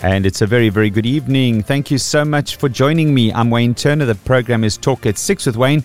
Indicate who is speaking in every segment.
Speaker 1: And it's a very, very good evening. Thank you so much for joining me. I'm Wayne Turner. The program is Talk at Six with Wayne,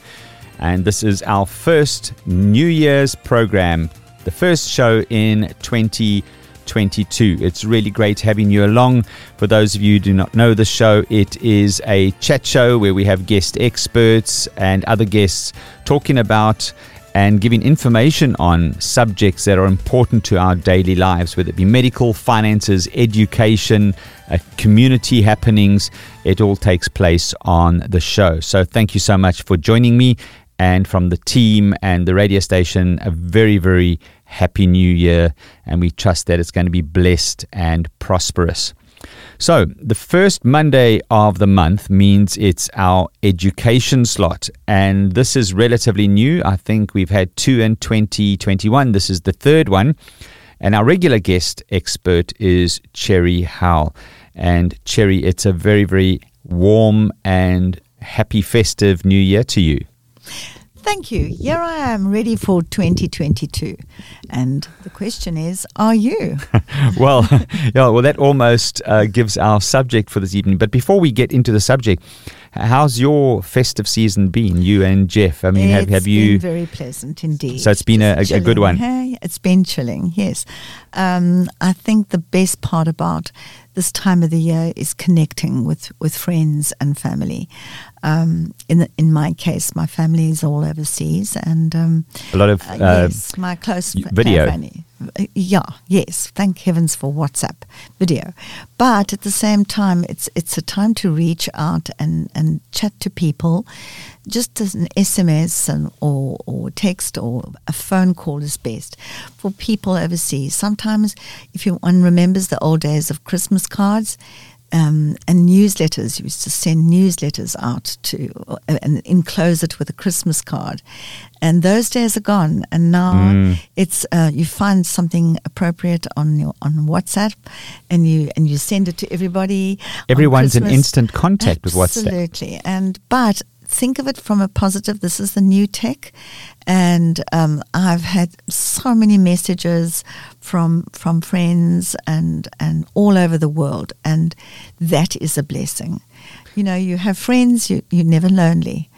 Speaker 1: and this is our first New Year's program, the first show in 2022. It's really great having you along. For those of you who do not know the show, it is a chat show where we have guest experts and other guests talking about and giving information on subjects that are important to our daily lives, whether it be medical, finances, education, uh, community happenings. It all takes place on the show. So thank you so much for joining me. And from the team and the radio station, a very, very happy new year. And we trust that it's going to be blessed and prosperous. So, the first Monday of the month means it's our education slot. And this is relatively new. I think we've had two in 2021. This is the third one. And our regular guest expert is Cherry Howell. And Cherry, it's a very, very warm and happy festive new year to you.
Speaker 2: Thank you. Here I am, ready for 2022. And the question is, are you?
Speaker 1: well, yeah, well, that almost uh, gives our subject for this evening. But before we get into the subject, how's your festive season been, you and Jeff? I mean,
Speaker 2: it's
Speaker 1: have, have you.
Speaker 2: very pleasant indeed.
Speaker 1: So it's been a, a, a, good one.
Speaker 2: Hey, it's been chilling, yes. Um, I think the best part about this time of the year is connecting with, with friends and family. Um, in in my case, my family is all overseas, and um,
Speaker 1: a lot of
Speaker 2: uh, yes, my close
Speaker 1: video.
Speaker 2: Family. Uh, yeah, yes. Thank heavens for WhatsApp video, but at the same time, it's it's a time to reach out and, and chat to people. Just as an SMS and, or or text or a phone call is best for people overseas. Sometimes, if you, one remembers the old days of Christmas cards um, and newsletters. You used to send newsletters out to uh, and enclose it with a Christmas card, and those days are gone. And now mm. it's uh, you find something appropriate on your on WhatsApp, and you and you send it to everybody.
Speaker 1: Everyone's in instant contact
Speaker 2: Absolutely.
Speaker 1: with WhatsApp.
Speaker 2: Absolutely, and but think of it from a positive. This is the new tech, and um, I've had so many messages from from friends and and all over the world, and that is a blessing. You know, you have friends, you you're never lonely,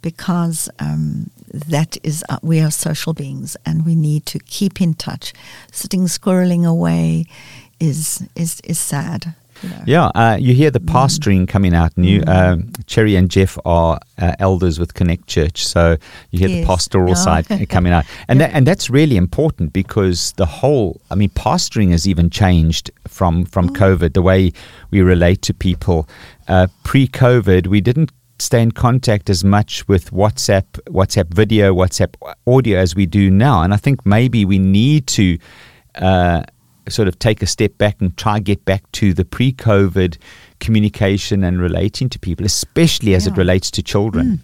Speaker 2: because um, that is uh, we are social beings, and we need to keep in touch. Sitting squirreling away is is is sad.
Speaker 1: Yeah, uh, you hear the pastoring mm. coming out. New mm. um, Cherry and Jeff are uh, elders with Connect Church, so you hear yes. the pastoral yeah. side coming out, and yeah. that, and that's really important because the whole, I mean, pastoring has even changed from from mm. COVID. The way we relate to people, uh, pre-COVID, we didn't stay in contact as much with WhatsApp, WhatsApp video, WhatsApp audio as we do now, and I think maybe we need to. Uh, sort of take a step back and try get back to the pre-COVID communication and relating to people, especially as yeah. it relates to children. Mm.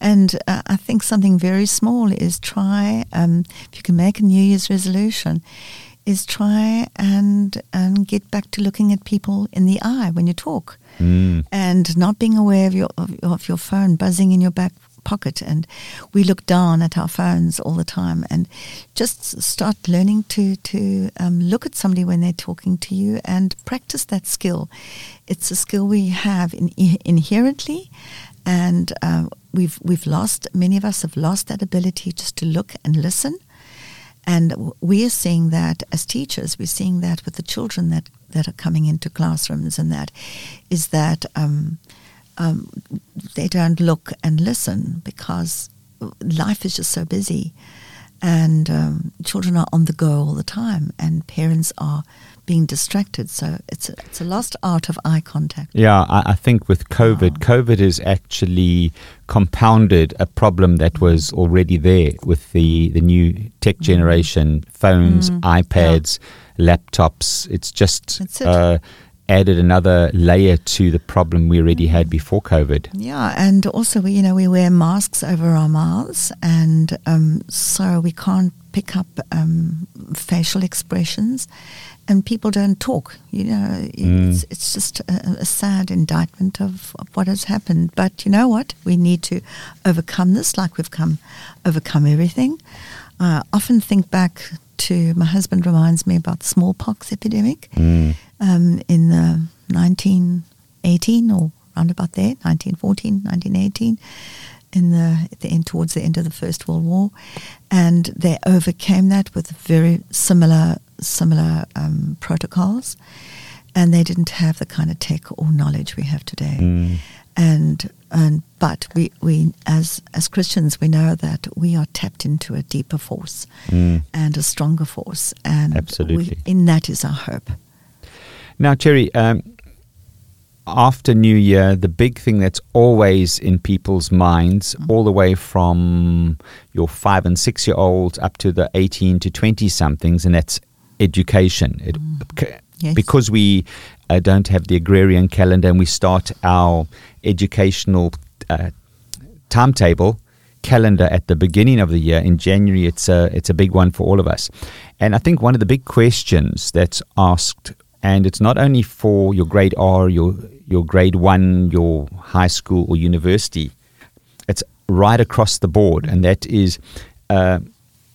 Speaker 2: And uh, I think something very small is try, um, if you can make a New Year's resolution, is try and and get back to looking at people in the eye when you talk, mm. and not being aware of your of, of your phone buzzing in your back pocket and we look down at our phones all the time and just start learning to to um, look at somebody when they're talking to you and practice that skill. It's a skill we have in, inherently and uh, we've we've lost many of us have lost that ability just to look and listen. And we are seeing that as teachers. We're seeing that with the children that that are coming into classrooms and that is that um, um, they don't look and listen because life is just so busy, and um, children are on the go all the time, and parents are being distracted. So it's a, it's a lost art of eye contact.
Speaker 1: Yeah, I, I think with COVID, COVID has actually compounded a problem that was already there with the, the new tech generation phones, iPads, laptops. It's just
Speaker 2: it.
Speaker 1: Uh, added another layer to the problem we already had before COVID.
Speaker 2: Yeah, and also we, you know, we wear masks over our mouths, and um, so we can't pick up um, facial expressions, and people don't talk. You know, it's, it's just a, a sad indictment of, of what has happened. But you know what? We need to overcome this, like we've come overcome everything. I often think back to my husband reminds me about the smallpox epidemic um, in the 1918 or round about there, 1914, 1918, in the, the end, towards the end of the First World War, and they overcame that with very similar similar um, protocols, and they didn't have the kind of tech or knowledge we have today. And and but we, we as as Christians we know that we are tapped into a deeper force and a stronger force, and
Speaker 1: Absolutely.
Speaker 2: we, in that is our hope.
Speaker 1: Now, Cherry, um, after New Year, the big thing that's always in people's minds,
Speaker 2: Mm.
Speaker 1: all the way from your five and six year olds up to the 18 to 20 somethings, and that's education. It, c-
Speaker 2: Mm. Yes.
Speaker 1: Because we uh, don't have the agrarian calendar and we start our educational uh, timetable calendar at the beginning of the year in January it's a it's a big one for all of us and I think one of the big questions that's asked and it's not only for your grade R your your grade 1 your high school or university it's right across the board and that is uh,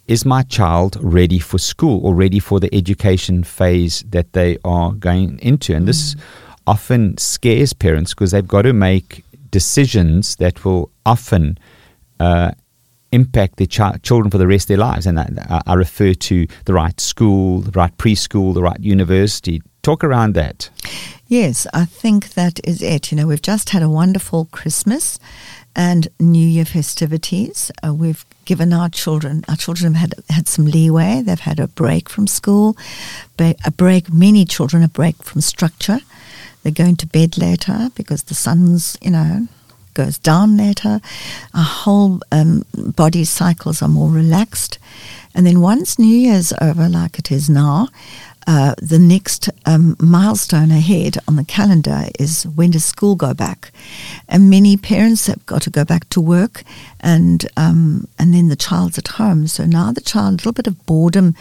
Speaker 1: is my child ready for school or ready for the education phase that they are going into and this often scares parents because they've got to make decisions that will often uh, impact their chi- children for the rest of their lives. And I, I refer to the right school, the right preschool, the right university. Talk around that.
Speaker 2: Yes, I think that is it. You know, we've just had a wonderful Christmas and New Year festivities. Uh, we've given our children, our children have had, had some leeway. They've had a break from school, a break, many children, a break from structure. They're going to bed later because the sun's, you know, goes down later. Our whole um, body cycles are more relaxed. And then once New Year's over, like it is now, uh, the next um, milestone ahead on the calendar is when does school go back? And many parents have got to go back to work, and um, and then the child's at home. So now the child, a little bit of boredom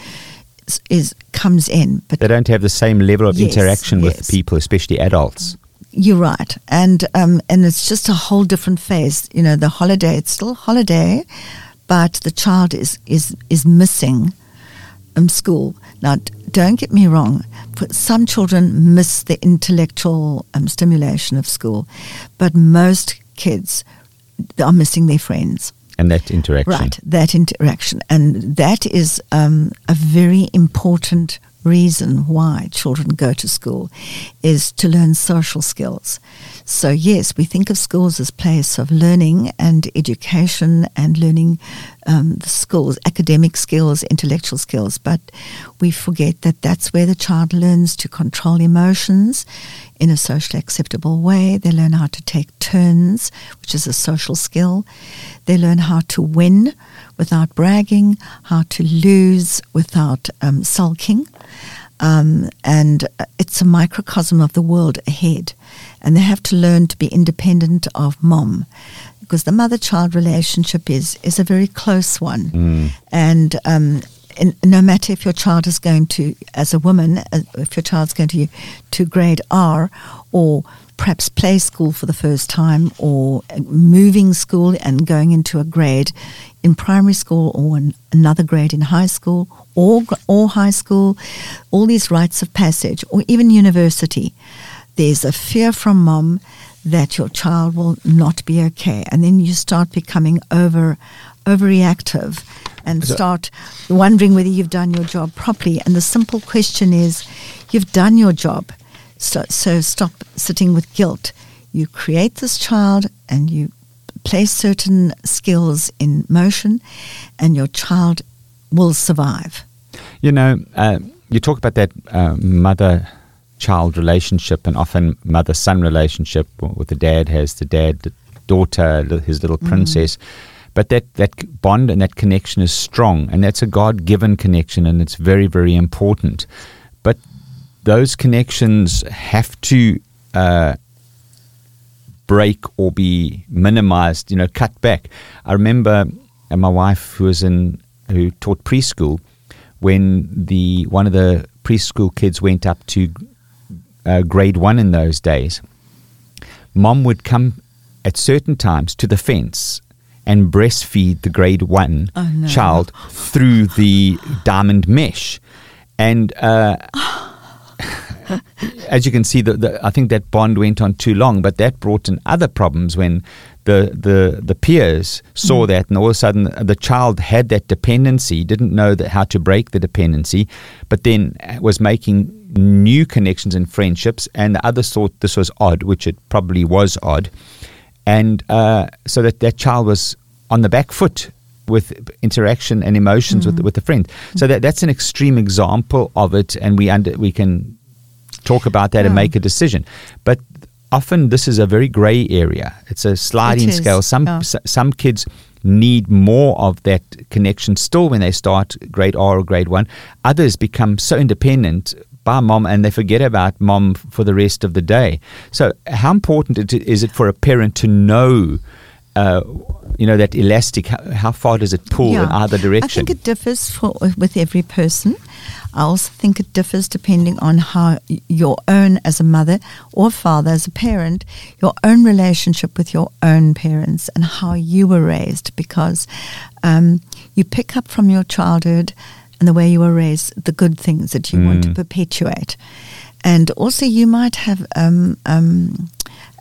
Speaker 2: is, is comes in, but
Speaker 1: They don't have the same level of
Speaker 2: Yes,
Speaker 1: interaction with
Speaker 2: yes.
Speaker 1: people, especially adults.
Speaker 2: You're right, and um, and it's just a whole different phase. You know, the holiday it's still holiday, but the child is is is missing um, school. Now, don't get me wrong. For some children miss the intellectual um, stimulation of school, but most kids are missing their friends.
Speaker 1: And that interaction.
Speaker 2: Right, that interaction. And that is um, a very important reason why children go to school is to learn social skills. So yes, we think of schools as place of learning and education and learning um, the skills, academic skills, intellectual skills, but we forget that that's where the child learns to control emotions in a socially acceptable way. They learn how to take turns, which is a social skill. They learn how to win without bragging, how to lose without um, sulking. Um, and it's a microcosm of the world ahead. And they have to learn to be independent of mom because the mother child relationship is, is a very close one. And um, in, no matter if your child is going to, as a woman, uh, if your child's going to, to grade R or perhaps play school for the first time or moving school and going into a grade in primary school or an, another grade in high school or, or high school, all these rites of passage or even university, there's a fear from mom that your child will not be okay. And then you start becoming over overreactive and start wondering whether you've done your job properly. And the simple question is, you've done your job. So, so stop sitting with guilt. you create this child and you place certain skills in motion, and your child will survive.
Speaker 1: You know, uh, you talk about that uh, mother child relationship and often mother son relationship with the dad has the dad, the daughter, his little
Speaker 2: Mm.
Speaker 1: princess. But that, that bond and that connection is strong, and that's a God given connection, and it's very, very important. But those connections have to uh, break or be minimized, you know, cut back. I remember uh, my wife, who was in, who taught preschool, when the one of the preschool kids went up to uh, grade one in those days, mom would come at certain times to the fence and breastfeed the grade one
Speaker 2: Oh, no.
Speaker 1: child through the diamond mesh. And uh, as you can see, the, the, I think that bond went on too long, but that brought in other problems when the the, the peers saw mm. that, and all of a sudden uh, the child had that dependency, didn't know that how to break the dependency, but then uh, was making new connections and friendships, and the others thought this was odd, which it probably was odd, and uh, so that that child was on the back foot with interaction and emotions with mm. with the friend. So that that's an extreme example of it, and we under we can talk about that and
Speaker 2: hmm.
Speaker 1: make a decision. But often this is a very grey area. It's a sliding
Speaker 2: It
Speaker 1: scale. Some
Speaker 2: yeah.
Speaker 1: s- some kids need more of that connection still when they start grade R or grade one. Others become so independent by mom and they forget about mom for the rest of the day. So how important it is it for a parent to know? Uh, you know that elastic. How, how far does it pull in either direction?
Speaker 2: I think it differs for, with every person. I also think it differs depending on how your own, as a mother or father, as a parent, your own relationship with your own parents and how you were raised, because um, you pick up from your childhood and the way you were raised the good things that you want to perpetuate. And also, you might have um, um,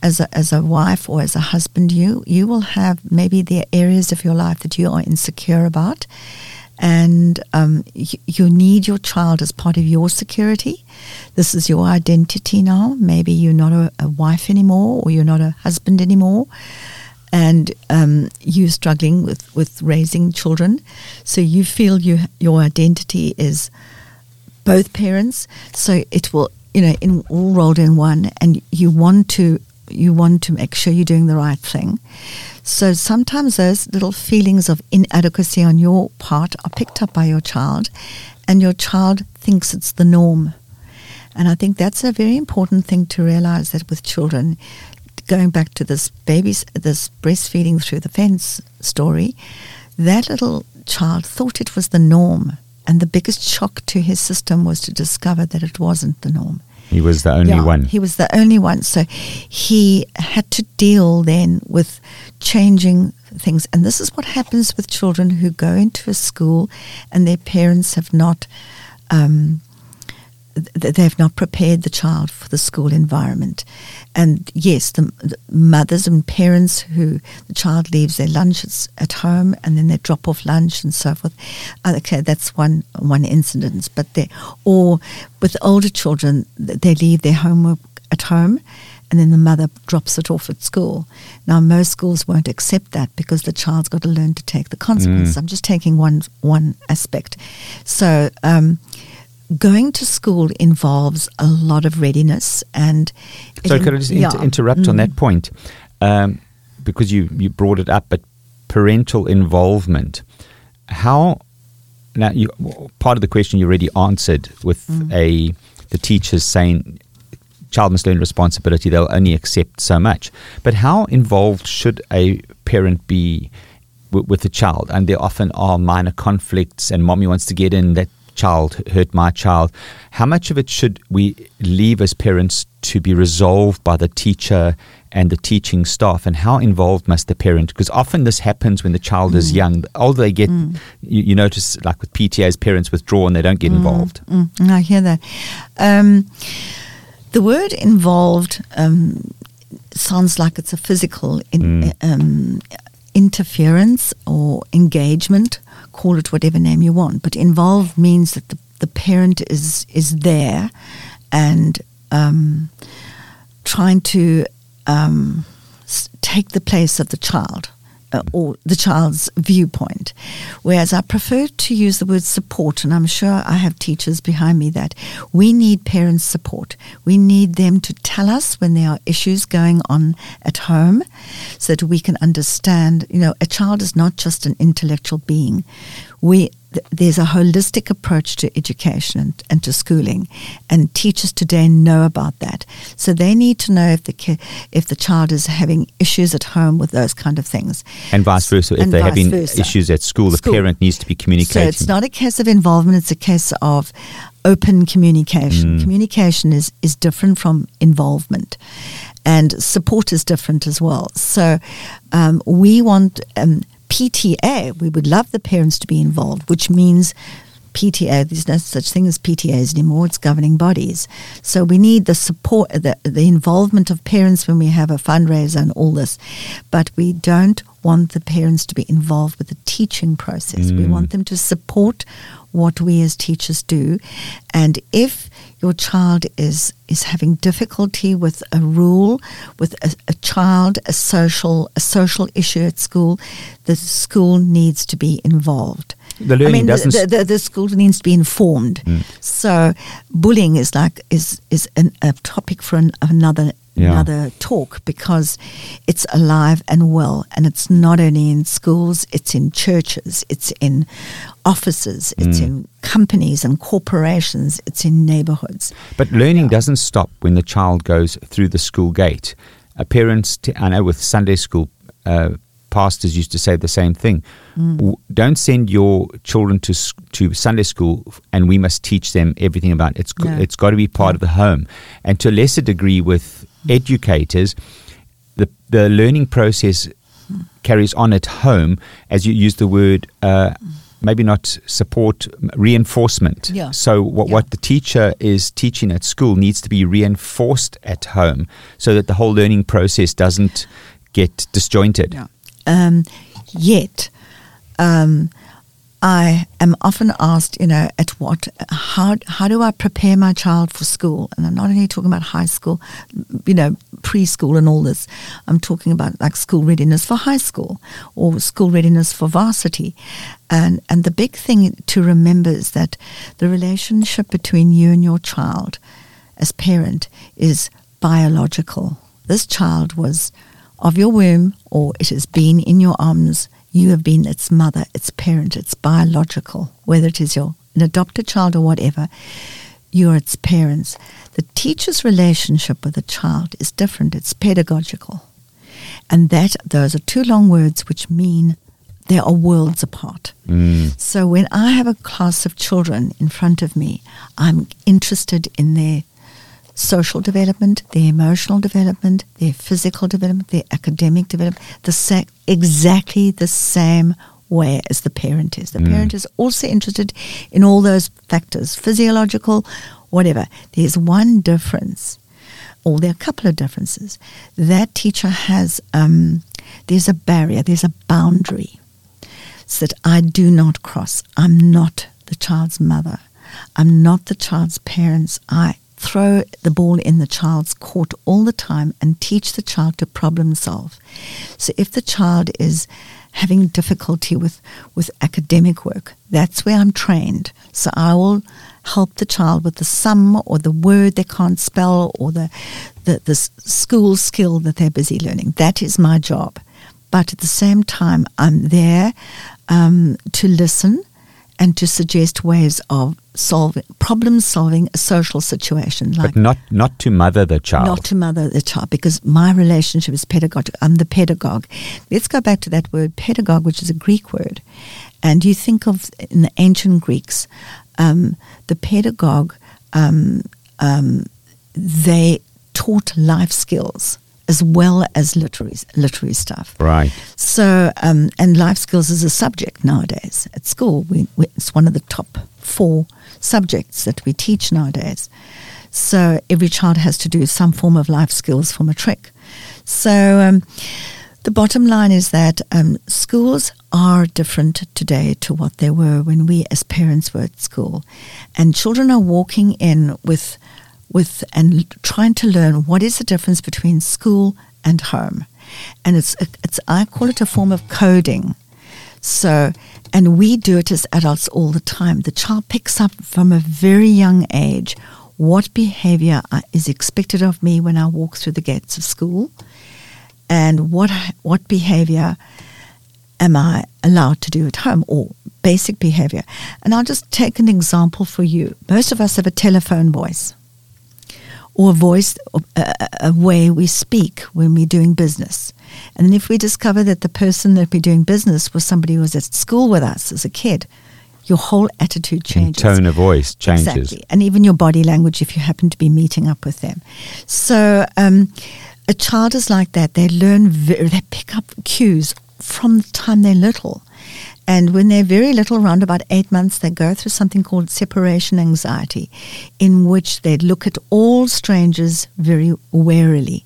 Speaker 2: as a, as a wife or as a husband, you you will have maybe the areas of your life that you are insecure about, and um, you, you need your child as part of your security. This is your identity now. Maybe you're not a, a wife anymore, or you're not a husband anymore, and um, you're struggling with, with raising children. So you feel you your identity is both parents. So it will, you know, in, all rolled in one, and you want to you want to make sure you're doing the right thing. So sometimes those little feelings of inadequacy on your part are picked up by your child, and your child thinks it's the norm. And I think that's a very important thing to realize that with children, going back to this baby's this breastfeeding through the fence story, that little child thought it was the norm. And the biggest shock to his system was to discover that it wasn't the norm.
Speaker 1: He was the only
Speaker 2: Yeah,
Speaker 1: one.
Speaker 2: He was the only one. So he had to deal then with changing things. And this is what happens with children who go into a school and their parents have not. Um, they've not prepared the child for the school environment. And yes, the, the mothers and parents who the child leaves their lunches at home and then they drop off lunch and so forth. Uh, Okay, that's one one incident. But they or with older children, they leave their homework at home. And then the mother drops it off at school. Now, most schools won't accept that because the child's got to learn to take the consequences. I'm just taking one one aspect. So, um, going to school involves a lot of readiness and
Speaker 1: So could I just
Speaker 2: yeah.
Speaker 1: inter- interrupt on that point? Um, because you, you brought it up, but parental involvement. How now you part of the question you already answered with a the teachers saying child must learn responsibility, they'll only accept so much. But how involved should a parent be w- with the child? And there often are minor conflicts, and mommy wants to get in, that child hurt my child. How much of it should we leave as parents to be resolved by the teacher and the teaching staff? And how involved must the parent? Because often this happens when the child is young. The older they get, you, you notice, like with PTAs, parents withdraw and they don't get involved.
Speaker 2: Mm, I hear that. Um, the word involved um, sounds like it's a physical in, um, interference or engagement. Call it whatever name you want, but involved means that the, the parent is is there and um, trying to um, take the place of the child uh, or the child's viewpoint. Whereas I prefer to use the word support, and I'm sure I have teachers behind me that we need parents' support. We need them to tell us when there are issues going on at home so that we can understand. You know, a child is not just an intellectual being. We th- there's a holistic approach to education and, and to schooling, and teachers today know about that. So they need to know if the ki- if the child is having issues at home with those kind of things,
Speaker 1: And vice versa. If
Speaker 2: And
Speaker 1: they're having
Speaker 2: versa.
Speaker 1: issues at school, the
Speaker 2: School.
Speaker 1: parent needs to be communicating.
Speaker 2: So it's not a case of involvement; it's a case of open communication. Communication is is different from involvement, and support is different as well. So um, we want um, PTA. We would love the parents to be involved, which means. PTA, there's no such thing as PTAs anymore. It's governing bodies. So we need the support, the, the involvement of parents when we have a fundraiser and all this. But we don't want the parents to be involved with the teaching process. We mm. want them to support what we as teachers do. And if your child is is having difficulty with a rule, with a, a child, a social a social issue at school, the school needs to be involved.
Speaker 1: The
Speaker 2: I
Speaker 1: learning
Speaker 2: mean, the,
Speaker 1: doesn't
Speaker 2: the, the, the school needs to be informed. Mm. So, bullying is like is is an, a topic for an, another
Speaker 1: Yeah.
Speaker 2: another talk because it's alive and well, and it's not only in schools; it's in churches, it's in offices, it's in companies and corporations, it's in neighborhoods.
Speaker 1: But learning doesn't stop when the child goes through the school gate. Uh, parents, t- I know with Sunday school, uh, pastors used to say the same thing. W- don't send your children to to Sunday school, and we must teach them everything about it. It's
Speaker 2: No.
Speaker 1: it's got to be part of the home, and to a lesser degree with educators, the the learning process carries on at home, as you use the word. Uh, Maybe not support reinforcement.
Speaker 2: Yeah.
Speaker 1: So what
Speaker 2: Yeah.
Speaker 1: what the teacher is teaching at school needs to be reinforced at home, so that the whole learning process doesn't get disjointed.
Speaker 2: Um, yet, um, I am often asked, you know, at what, how, how do I prepare my child for school? And I'm not only talking about high school, you know, preschool and all this. I'm talking about like school readiness for high school or school readiness for varsity. And, and the big thing to remember is that the relationship between you and your child as parent is biological. This child was of your womb or it has been in your arms. You have been its mother, its parent, its biological, whether it is your an adopted child or whatever, you're its parents. The teacher's relationship with the child is different. It's pedagogical. And that those are two long words which mean they are worlds apart. Mm. So when I have a class of children in front of me, I'm interested in their social development, their emotional development, their physical development, their academic development, the sa- exactly the same way as the parent is. The parent is also interested in all those factors, physiological, whatever. There's one difference, or there are a couple of differences. That teacher has, um, there's a barrier, there's a boundary so that I do not cross. I'm not the child's mother. I'm not the child's parents. I throw the ball in the child's court all the time and teach the child to problem solve. So if the child is having difficulty with, with academic work, that's where I'm trained. So I will help the child with the sum or the word they can't spell or the, the, the school skill that they're busy learning. That is my job. But at the same time, I'm there um, to listen and to suggest ways of solving problem solving a social situation like
Speaker 1: But not not to mother the child.
Speaker 2: not to mother the child because my relationship is pedagogic. I'm the pedagogue. Let's go back to that word pedagogue, which is a Greek word. And you think of in the ancient Greeks, um, the pedagogue, um, um, they taught life skills as well as literary, literary stuff.
Speaker 1: right.
Speaker 2: So, um, and life skills is a subject nowadays at school. We, we, it's one of the top four subjects that we teach nowadays. So every child has to do some form of life skills from matric. So um, the bottom line is that um, schools are different today to what they were when we as parents were at school, and children are walking in with with and trying to learn what is the difference between school and home. And it's, it's, I call it a form of coding. So, and we do it as adults all the time. The child picks up from a very young age what behavior uh, is expected of me when I walk through the gates of school and what, what behavior am I allowed to do at home or basic behavior. And I'll just take an example for you. Most of us have a telephone voice or a voice, a, a, way we speak when we're doing business. And if we discover that the person that we're doing business was somebody who was at school with us as a kid, your whole attitude changes.
Speaker 1: And tone of voice changes.
Speaker 2: Exactly. And even your body language if you happen to be meeting up with them. So um, a child is like that. They learn, they pick up cues from the time they're little. And when they're very little, around about eight months, they go through something called separation anxiety, in which they look at all strangers very warily.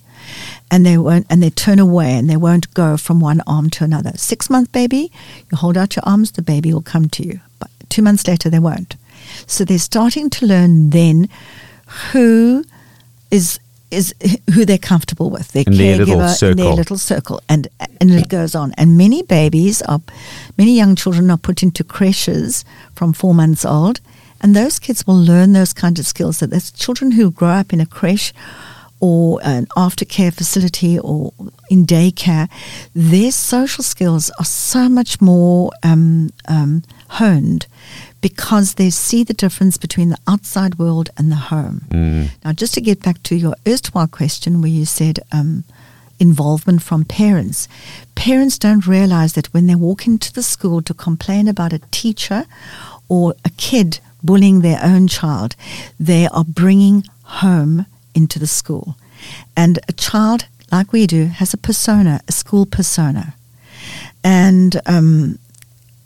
Speaker 2: And they won't, and they turn away, and they won't go from one arm to another. Six month baby, you hold out your arms, the baby will come to you. But two months later, they won't. So they're starting to learn then who is is who they're comfortable with, their
Speaker 1: in
Speaker 2: caregiver,
Speaker 1: their
Speaker 2: in their little circle, and and it goes on. And many babies are, many young children are put into creches from four months old, and those kids will learn those kind of skills. That there's children who grow up in a creche or an aftercare facility or in daycare, their social skills are so much more um, um, honed because they see the difference between the outside world and the home.
Speaker 1: Mm.
Speaker 2: Now, just to get back to your erstwhile question where you said um, involvement from parents, parents don't realize that when they walk into the school to complain about a teacher or a kid bullying their own child, they are bringing home into the school. And a child, like we do, has a persona, a school persona. And um,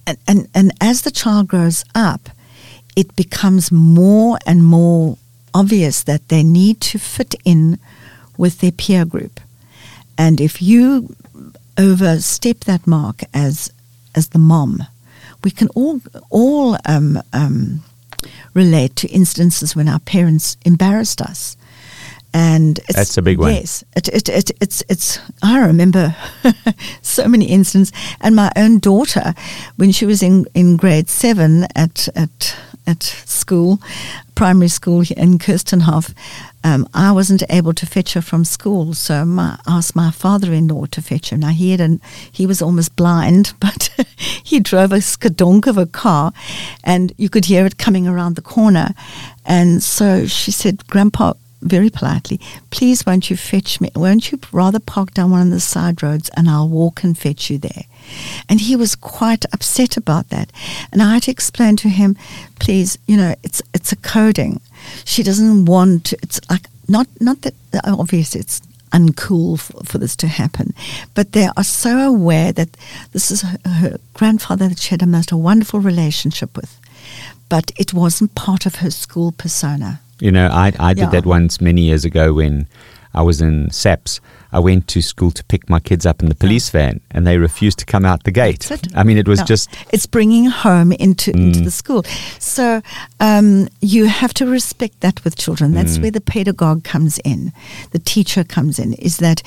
Speaker 2: and, and, and as the child grows up, it becomes more and more obvious that they need to fit in with their peer group. And if you overstep that mark as as the mom, we can all all um, um, relate to instances when our parents embarrassed us and
Speaker 1: that's a big one.
Speaker 2: Yes, it, it, it, it's it's. I remember so many instances, and my own daughter, when she was in, in grade seven at at at school, primary school in Kirstenhof, um, I wasn't able to fetch her from school, so I asked my father-in-law to fetch her. Now he had an, he was almost blind, but he drove a skadonk of a car, and you could hear it coming around the corner. And so she said, "Grandpa, very politely, please won't you fetch me? Won't you rather park down one of the side roads and I'll walk and fetch you there? And he was quite upset about that. And I had to explain to him, please, you know, it's it's a coding. She doesn't want to, it's like not not that obviously it's uncool for, for, this to happen. But they are so aware that this is her, her, grandfather that she had a most wonderful relationship with. But it wasn't part of her school persona.
Speaker 1: You know, I, I did
Speaker 2: Yeah.
Speaker 1: that once many years ago when I was in SAPS. I went to school to pick my kids up in the police van and they refused to come out the gate. I mean, it was
Speaker 2: No,
Speaker 1: just,
Speaker 2: it's bringing home into into
Speaker 1: Mm.
Speaker 2: the school. So um, you have to respect that with children.
Speaker 1: Mm.
Speaker 2: That's where the pedagogue comes in, the teacher comes in. Is that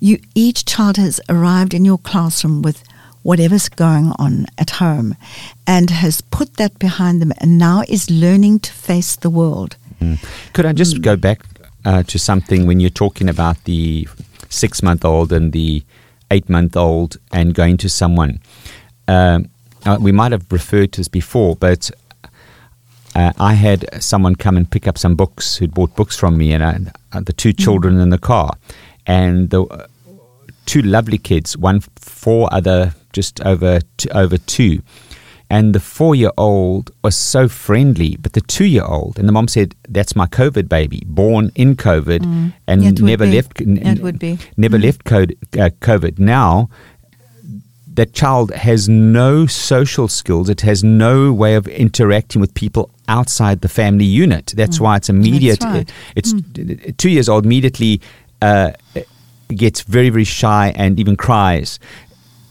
Speaker 2: you each child has arrived in your classroom with whatever's going on at home, and has put that behind them, and now is learning to face the world.
Speaker 1: Could I just go back uh, to something when you're talking about the six month old and the eight month old and going to someone? Um, uh, we might have referred to this before, but uh, I had someone come and pick up some books who'd bought books from me, and I, uh, the two children in the car, and the uh, two lovely kids, one four, other just over t- over two, and the four year old was so friendly, but the two year old, and the mom said, "That's my COVID baby, born in COVID, and
Speaker 2: It
Speaker 1: never left. n-
Speaker 2: It would be.
Speaker 1: never left code, uh, COVID. Now." that child has no social skills. It has no way of interacting with people outside the family unit. That's why it's immediate.
Speaker 2: Mm. right.
Speaker 1: It's two years old. Immediately uh, gets very very shy and even cries.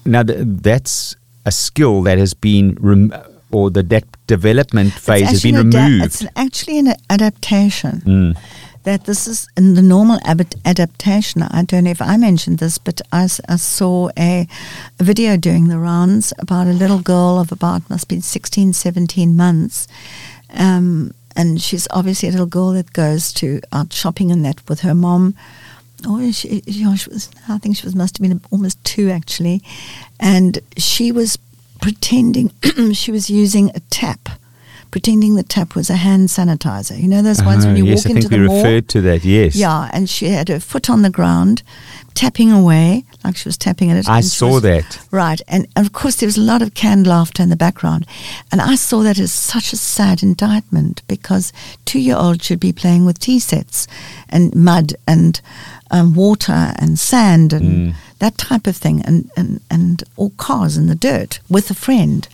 Speaker 1: Now th- that's a skill that has been rem- or the that development phase has been removed.
Speaker 2: it's actually an adaptation.
Speaker 1: Mm.
Speaker 2: that this is in the normal ab- adaptation. I don't know if I mentioned this, but I saw a, a video doing the rounds about a little girl of about, must be 16, 17 months. Um, and she's obviously a little girl that goes to out shopping and that with her mom. Oh, she, you know, she was, I think she was, must have been almost two actually. And she was pretending she was using a tap, pretending the tap was a hand sanitizer. You know those ones when
Speaker 1: Ah,
Speaker 2: you
Speaker 1: yes,
Speaker 2: walk
Speaker 1: I
Speaker 2: into the mall?
Speaker 1: referred to that. Yes.
Speaker 2: Yeah, and she had her foot on the ground, tapping away like she was tapping at it.
Speaker 1: I saw
Speaker 2: was-
Speaker 1: that.
Speaker 2: Right, and, and of course there was a lot of canned laughter in the background, and I saw that as such a sad indictment because two-year-olds should be playing with tea sets, and mud and um, water and sand and that type of thing, and, and and or cars in the dirt with a friend.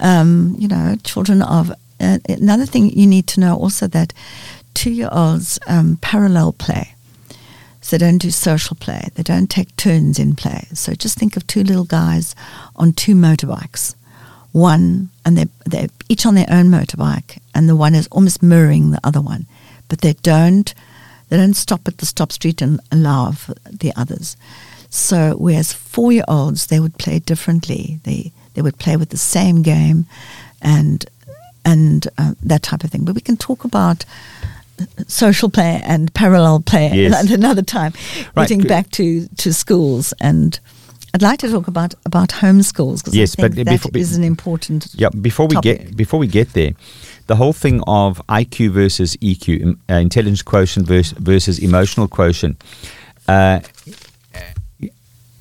Speaker 2: Um, you know, children of uh, another thing you need to know also that two-year-olds um, parallel play. So they don't do social play. They don't take turns in play. So just think of two little guys on two motorbikes. One, and they're, they're each on their own motorbike, and the one is almost mirroring the other one. But they don't, they don't stop at the stop street and allow for the others. So whereas four-year-olds, they would play differently. They, they would play with the same game and, and uh, that type of thing. But we can talk about social play and parallel play
Speaker 1: Yes.
Speaker 2: at another time.
Speaker 1: Right,
Speaker 2: Getting back to, to schools and I'd like to talk about about homeschools because
Speaker 1: Yes,
Speaker 2: I think
Speaker 1: but
Speaker 2: that
Speaker 1: before-
Speaker 2: is an important.
Speaker 1: Yeah, before we
Speaker 2: topic.
Speaker 1: get before we get there, the whole thing of IQ versus EQ, uh, intelligence quotient versus, versus emotional quotient, uh,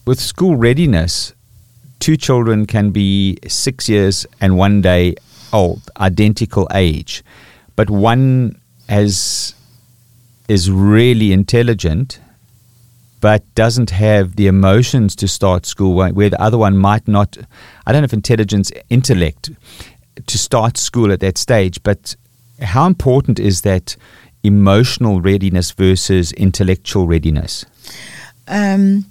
Speaker 1: with school readiness, two children can be six years and one day old, identical age, but one has is really intelligent but doesn't have the emotions to start school where where the other one might not i don't know if intelligence intellect to start school at that stage but how important is that emotional readiness versus intellectual readiness
Speaker 2: Um,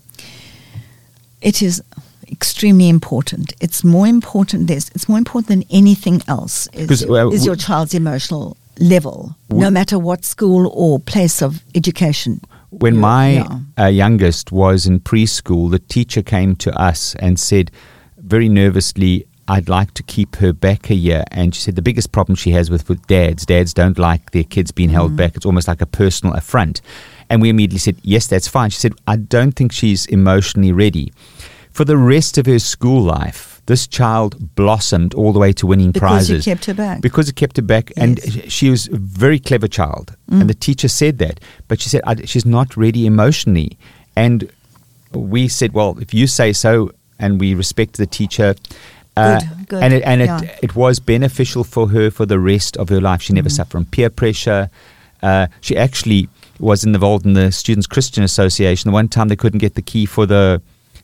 Speaker 2: it is extremely important. It's more important. There's, it's more important than anything else. Is,
Speaker 1: uh,
Speaker 2: is your child's emotional level, no matter what school or place of education.
Speaker 1: when my
Speaker 2: yeah.
Speaker 1: uh, youngest was in preschool, the teacher came to us and said, very nervously, I'd like to keep her back a year. And she said the biggest problem she has with, with dads, dads don't like their kids being held
Speaker 2: Mm.
Speaker 1: back. It's almost like a personal affront. And we immediately said, yes, that's fine. She said, I don't think she's emotionally ready. For the rest of her school life, this child blossomed all the way to winning prizes.
Speaker 2: Because kept her back.
Speaker 1: Because it kept her back. And
Speaker 2: Yes. Mm.
Speaker 1: sh- she was a very clever child. And the teacher said that. But she said, I, she's not ready emotionally. And we said, well, if you say so, and we respect the teacher. Uh,
Speaker 2: Good, good,
Speaker 1: And it, and it,
Speaker 2: yeah.
Speaker 1: it was beneficial for her for the rest of her life. She
Speaker 2: Mm.
Speaker 1: never suffered from peer pressure. Uh, she actually was involved in the Students Christian Association. The one time they couldn't get the key for the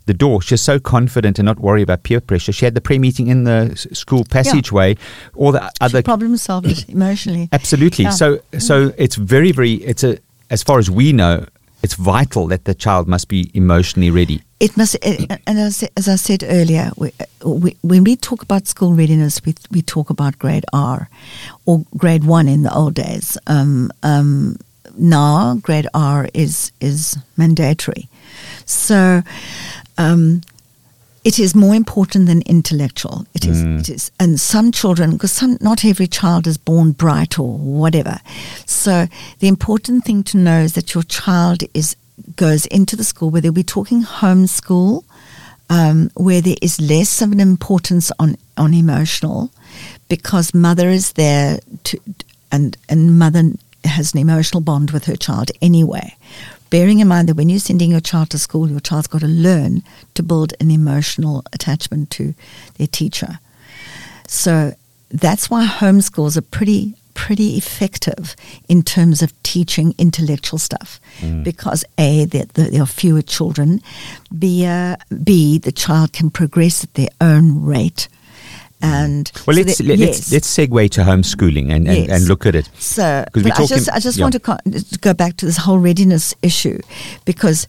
Speaker 1: the door, she was so confident and not worry about peer pressure. She had the prayer meeting in the school passageway. All the
Speaker 2: She
Speaker 1: other
Speaker 2: problem solved emotionally.
Speaker 1: Absolutely.
Speaker 2: Yeah.
Speaker 1: So so it's very very it's a as far as we know it's vital that the child must be emotionally ready.
Speaker 2: It must, eh, and as, as I said earlier, we, we, when we talk about school readiness, we, we talk about grade R or grade one in the old days. Um, um, now, grade R is is mandatory. So, um, it is more important than intellectual. It is, it is, and some children, because some, not every child is born bright or whatever. So the important thing to know is that your child is goes into the school, where they'll be talking homeschool, um, where there is less of an importance on on emotional, because mother is there to, and and mother has an emotional bond with her child anyway. Bearing in mind that when you're sending your child to school, your child's got to learn to build an emotional attachment to their teacher. So that's why homeschools are pretty pretty effective in terms of teaching intellectual stuff. Because a there, there there are fewer children. B uh, b the child can progress at their own rate and
Speaker 1: Well,
Speaker 2: so
Speaker 1: let's
Speaker 2: that-
Speaker 1: let,
Speaker 2: yes.
Speaker 1: let's let's segue to homeschooling and, and,
Speaker 2: Yes.
Speaker 1: and look at it.
Speaker 2: So,
Speaker 1: 'Cause we're
Speaker 2: but I just, I just
Speaker 1: yeah.
Speaker 2: want to, co- to go back to this whole readiness issue because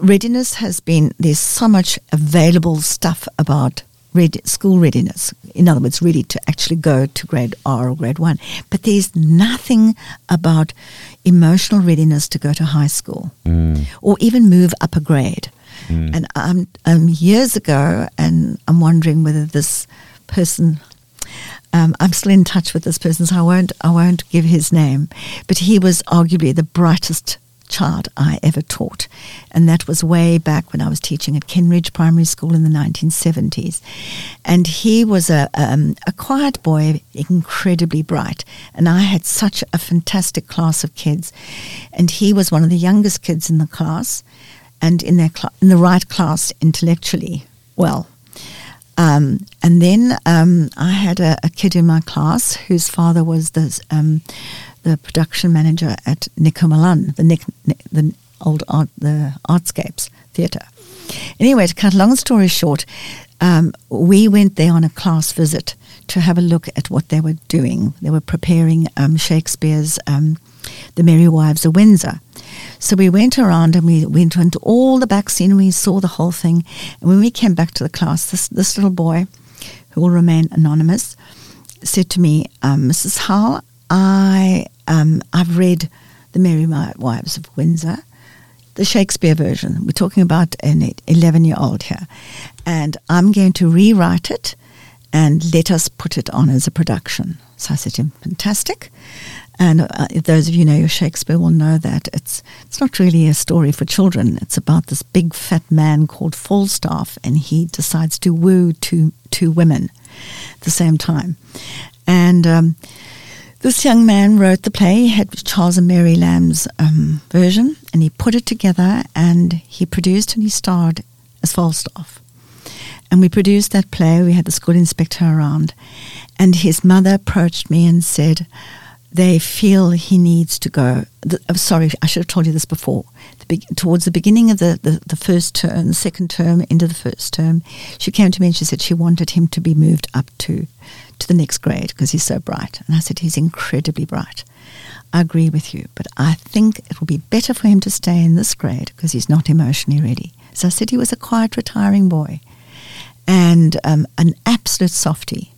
Speaker 2: readiness has been, there's so much available stuff about ready, school readiness. In other words, ready to actually go to grade R or grade one. But there's nothing about emotional readiness to go to high school or even move up a grade. And um, um, years ago, and I'm wondering whether this person um, I'm still in touch with this person, so I won't I won't give his name. But he was arguably the brightest child I ever taught, and that was way back when I was teaching at Kenridge Primary School in the 1970s. And he was a um, a quiet boy, incredibly bright, and I had such a fantastic class of kids, and he was one of the youngest kids in the class, and in their cl- in the right class intellectually. Well, um, and then um, I had a, a kid in my class whose father was the um, the production manager at Nico Malan, the Nick, Nick, the old art, the Artscapes Theatre. Anyway, to cut a long story short, um, we went there on a class visit to have a look at what they were doing. They were preparing um, Shakespeare's um, The Merry Wives of Windsor. So we went around and we went into all the back scene and we saw the whole thing. And when we came back to the class, this, this little boy, who will remain anonymous, said to me, um, Mrs. Hull, I, um, I've read The Merry Wives of Windsor, the Shakespeare version. We're talking about an 11 year old here. And I'm going to rewrite it and let us put it on as a production. So I said to him, fantastic. And uh, those of you know your Shakespeare will know that it's it's not really a story for children. It's about this big fat man called Falstaff, and he decides to woo two two women at the same time. And um, this young man wrote the play. He had Charles and Mary Lamb's um, version, and he put it together, and he produced and he starred as Falstaff. And we produced that play. We had the school inspector around, and his mother approached me and said they feel he needs to go. The, I'm sorry, I should have told you this before. The be, towards the beginning of the, the, the, first term, the second term, into the first term, she came to me and she said she wanted him to be moved up to, to the next grade because he's so bright. And I said, he's incredibly bright. I agree with you, but I think it will be better for him to stay in this grade because he's not emotionally ready. So I said he was a quiet, retiring boy and um, an absolute softie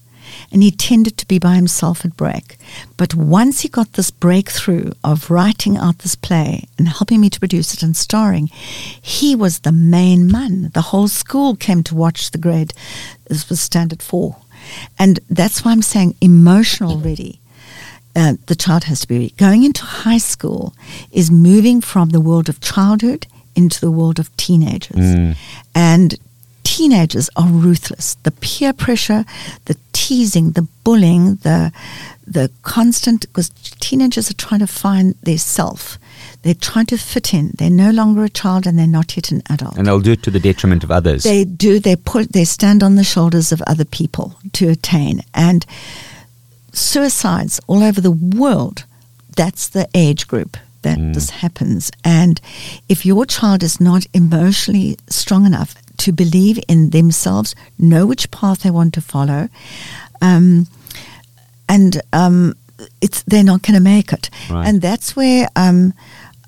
Speaker 2: and he tended to be by himself at break. But once he got this breakthrough of writing out this play and helping me to produce it and starring, he was the main man. The whole school came to watch the grade. This was standard four. And that's why I'm saying emotional ready. Uh, the child has to be ready. Going into high school is moving from the world of childhood into the world of teenagers. Mm. And teenagers are ruthless. The peer pressure, the teasing, the bullying, the the constant because teenagers are trying to find their self. They're trying to fit in. They're no longer a child and they're not yet an adult.
Speaker 1: And they'll do it to the detriment of others.
Speaker 2: They do. They put. They stand on the shoulders of other people to attain. And suicides all over the world. That's the age group that mm. this happens. And if your child is not emotionally strong enough to believe in themselves, know which path they want to follow, um, and um, it's they're not going to make it. Right. And that's where um,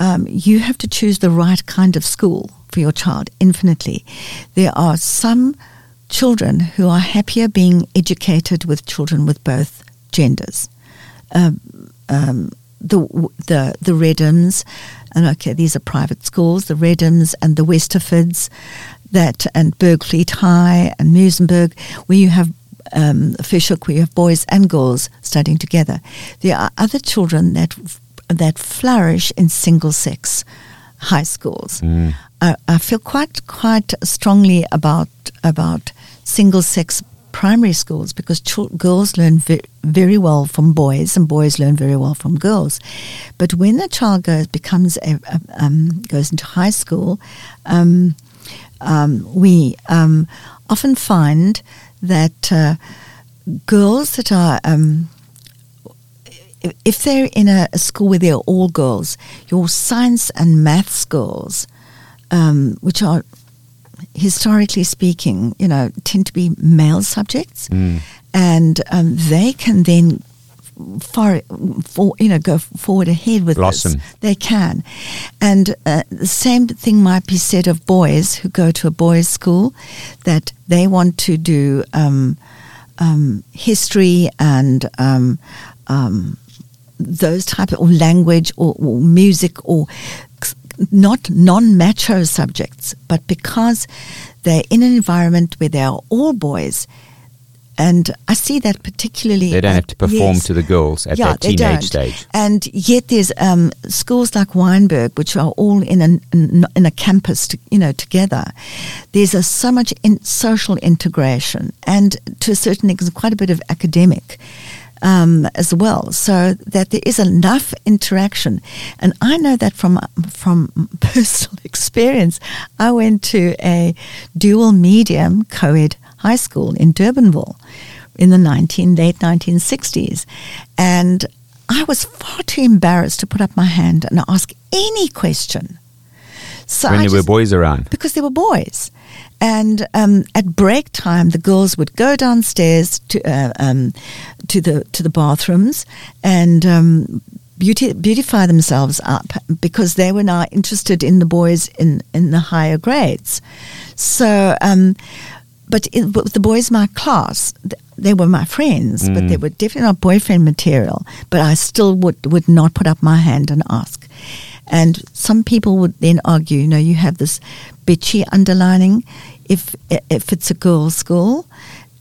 Speaker 2: um, you have to choose the right kind of school for your child. Infinitely, there are some children who are happier being educated with children with both genders. Um, um, the the the Reddams, and okay, these are private schools. The Reddams and the Westerfords, that and Bergvliet High and Muizenberg, where you have um, Fish Hoek, where you have boys and girls studying together. There are other children that that flourish in single sex high schools. Mm. I, I, feel quite quite strongly about about single sex primary schools because ch- girls learn ve- very well from boys and boys learn very well from girls. But when a child goes becomes a, a um, goes into high school, um, um, we um, often find that uh, girls that are um, if they're in a, a, school where they're all girls, your science and maths girls, um, which are historically speaking, you know, tend to be male subjects, mm. and um, they can then far, for, you know, go forward ahead with
Speaker 1: Blossom.
Speaker 2: this. They can, and uh, the same thing might be said of boys who go to a boys' school, that they want to do um, um, history and um, um, those type of or language or, or music or not non-macho subjects, but because they're in an environment where they are all boys. And I see that particularly.
Speaker 1: They don't
Speaker 2: at-
Speaker 1: have to perform
Speaker 2: yes.
Speaker 1: to the girls at
Speaker 2: yeah,
Speaker 1: that teenage stage.
Speaker 2: And yet there's um, schools like Wynberg, which are all in, in, in a campus, to, you know, together. There's a, so much in social integration, and to a certain extent, quite a bit of academic um, as well, so that there is enough interaction. And I know that from from personal experience. I went to a dual medium co-ed high school in Durbanville in the 19 late 1960s, and I was far too embarrassed to put up my hand and ask any question. So
Speaker 1: when
Speaker 2: I
Speaker 1: there were boys around.
Speaker 2: because there were boys. And um, at break time, the girls would go downstairs to uh, um, to the to the bathrooms and um, beauty, beautify themselves up because they were now interested in the boys in in the higher grades. So, um, but in, with the boys in my class, they were my friends, but they mm. were definitely not boyfriend material. But I still would would not put up my hand and ask. And some people would then argue, you know, you have this bitchy underlining if if it's a girls' school,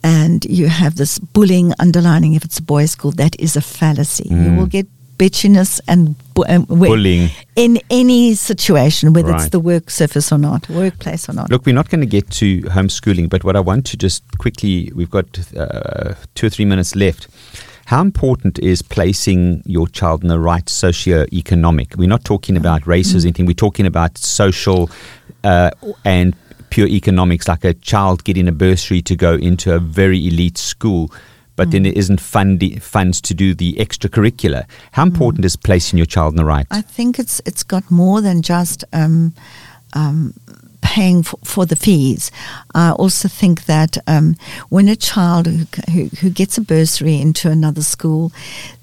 Speaker 2: and you have this bullying underlining if it's a boys' school. That is a fallacy. You mm. will get bitchiness and bu- um,
Speaker 1: Bullying.
Speaker 2: in any situation, whether it's the work surface or not, workplace or not.
Speaker 1: Look, we're not going to get to homeschooling, but what I want to just quickly, we've got uh, two or three minutes left. How important is placing your child in the right socio-economic? We're not talking about race or anything. We're talking about social uh, and pure economics, like a child getting a bursary to go into a very elite school, but then there isn't fundi- funds to do the extracurricular. How important is placing your child in the right?
Speaker 2: I think it's it's got more than just um, um, paying for, for the fees. I also think that um, when a child who, who, who gets a bursary into another school,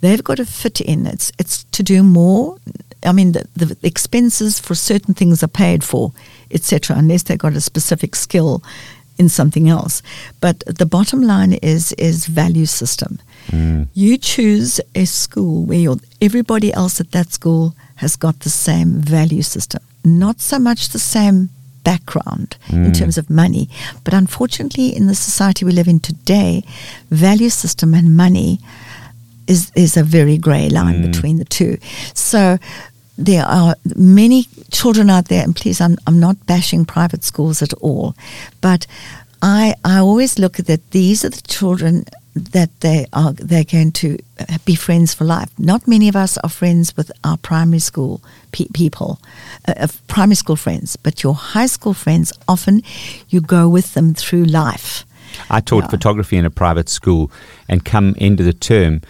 Speaker 2: they've got to fit in. It's it's to do more. I mean, the, the expenses for certain things are paid for, etc. Unless they've got a specific skill in something else. But the bottom line is is value system. Mm. You choose a school where everybody else at that school has got the same value system, not so much the same background in mm. terms of money, but unfortunately, in the society we live in today, value system and money is is a very grey line mm. between the two. So there are many children out there, and please, I'm I'm not bashing private schools at all, but I I always look at that. These are the children that they are they're going to be friends for life. Not many of us are friends with our primary school pe- people, uh, uh, primary school friends, but your high school friends often you go with them through life.
Speaker 1: I taught
Speaker 2: Yeah.
Speaker 1: photography in a private school, and come into the term,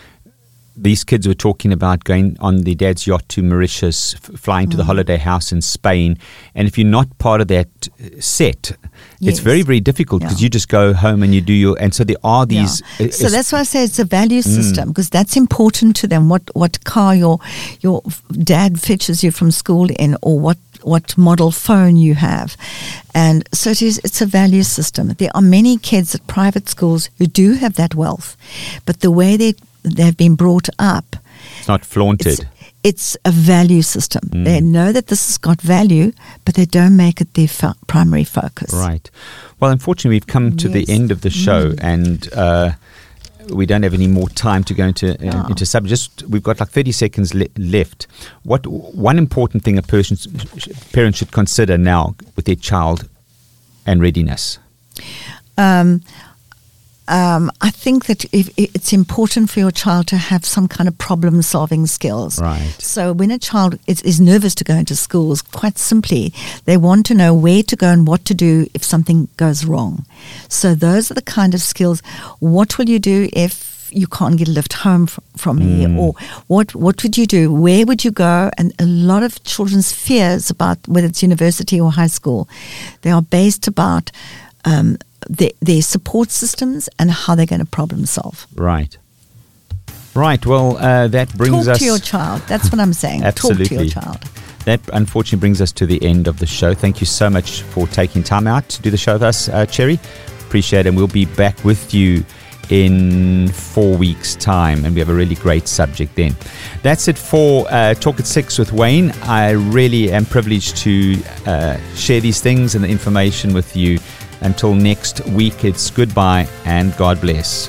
Speaker 1: these kids were talking about going on their dad's yacht to Mauritius, f- flying to
Speaker 2: Mm.
Speaker 1: the holiday house in Spain. And if you're not part of that uh, set, it's very, very difficult because
Speaker 2: Yeah.
Speaker 1: you just go home and you do your. And so there are these.
Speaker 2: Yeah.
Speaker 1: uh,
Speaker 2: So that's why I say it's a value system because that's important to them. What what car your your dad fetches you from school in, or what what model phone you have, and so it is. It's a value system. There are many kids at private schools who do have that wealth, but the way they they've been brought up,
Speaker 1: it's not flaunted.
Speaker 2: it's, it's a value system. They know that this has got value, but they don't make it their fo- primary focus.
Speaker 1: Right. Well, unfortunately, we've come to the
Speaker 2: Yes. Mm.
Speaker 1: end of the show, and uh, we don't have any more time to go into uh,
Speaker 2: Oh.
Speaker 1: into sub. Just we've got like thirty seconds le- left. What one important thing a person sh- parent should consider now with their child and readiness?
Speaker 2: um, um, I think that if, it's important for your child to have some kind of problem solving skills.
Speaker 1: Right.
Speaker 2: So when a child is, is nervous to go into schools, quite simply, they want to know where to go and what to do if something goes wrong. So those are the kind of skills. What will you do if you can't get a lift home fr- from here? Or what, what would you do? Where would you go? And a lot of children's fears about whether it's university or high school, they are based about um, their, their support systems and how they're going to problem solve.
Speaker 1: Right. Right. Well, uh, that brings
Speaker 2: Talk
Speaker 1: us
Speaker 2: to your child. That's what I'm saying. Talk to
Speaker 1: Absolutely.
Speaker 2: your child.
Speaker 1: That unfortunately brings us to the end of the show. Thank you so much for taking time out to do the show with us, uh, Cherry. Appreciate it. And we'll be back with you in four weeks' time. And we have a really great subject then. That's it for uh, Talk at Six with Wayne. I really am privileged to uh, share these things and the information with you. Until next week, it's goodbye and God bless.